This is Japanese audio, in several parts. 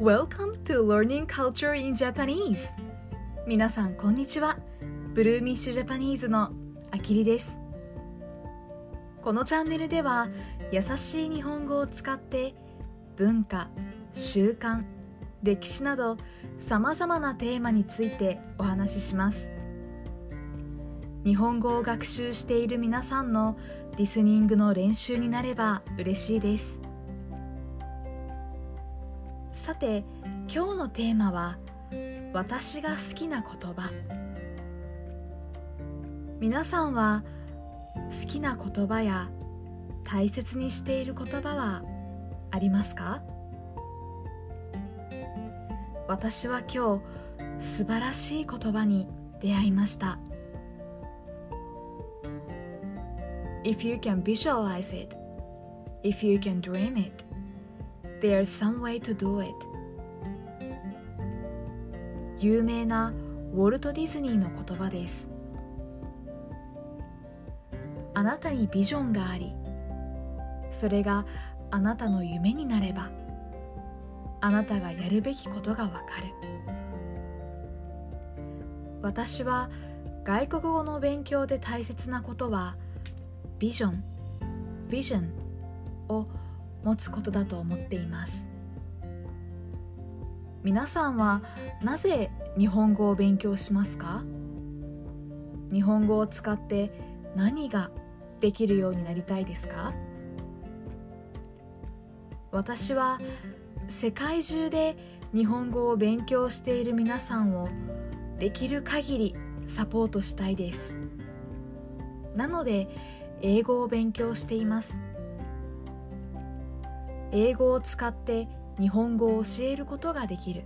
Welcome to Learning Culture in Japanese. 皆さんこんにちは。ブルーミッシュジャパニーズのあきりです。このチャンネルでは優しい日本語を使って文化、習慣、歴史などさまざまなテーマについてお話しします。日本語を学習している皆さんのリスニングの練習になれば嬉しいです。さて今日のテーマは私が好きな言葉。皆さんは好きな言葉や大切にしている言葉はありますか？私は今日素晴らしい言葉に出会いました。If you can visualize it, if you can dream it, there's some way to do it. 有名なウォルト・ディズニーの言葉です。あなたにビジョンがありそれがあなたの夢になればあなたがやるべきことがわかる。私は外国語の勉強で大切なことはビジョンビジョンを持つことだと思っています。皆さんはなぜ日本語を勉強しますか？日本語を使って何ができるようになりたいですか？私は世界中で日本語を勉強している皆さんをできる限りサポートしたいです。なので英語を勉強しています。英語を使って日本語を教えることができる。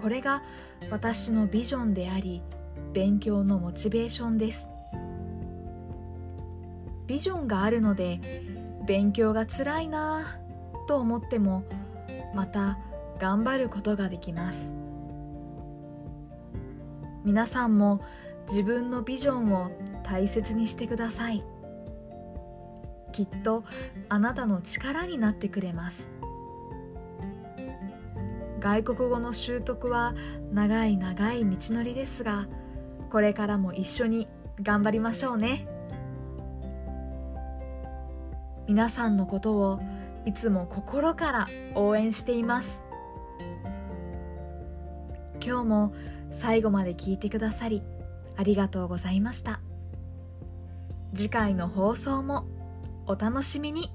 これが私のビジョンであり勉強のモチベーションです。ビジョンがあるので勉強がつらいなと思ってもまた頑張ることができます。皆さんも自分のビジョンを大切にしてください。きっとあなたの力になってくれます。外国語の習得は長い長い道のりですがこれからも一緒に頑張りましょうね。皆さんのことをいつも心から応援しています。今日も最後まで聞いてくださりありがとうございました。次回の放送もお楽しみに。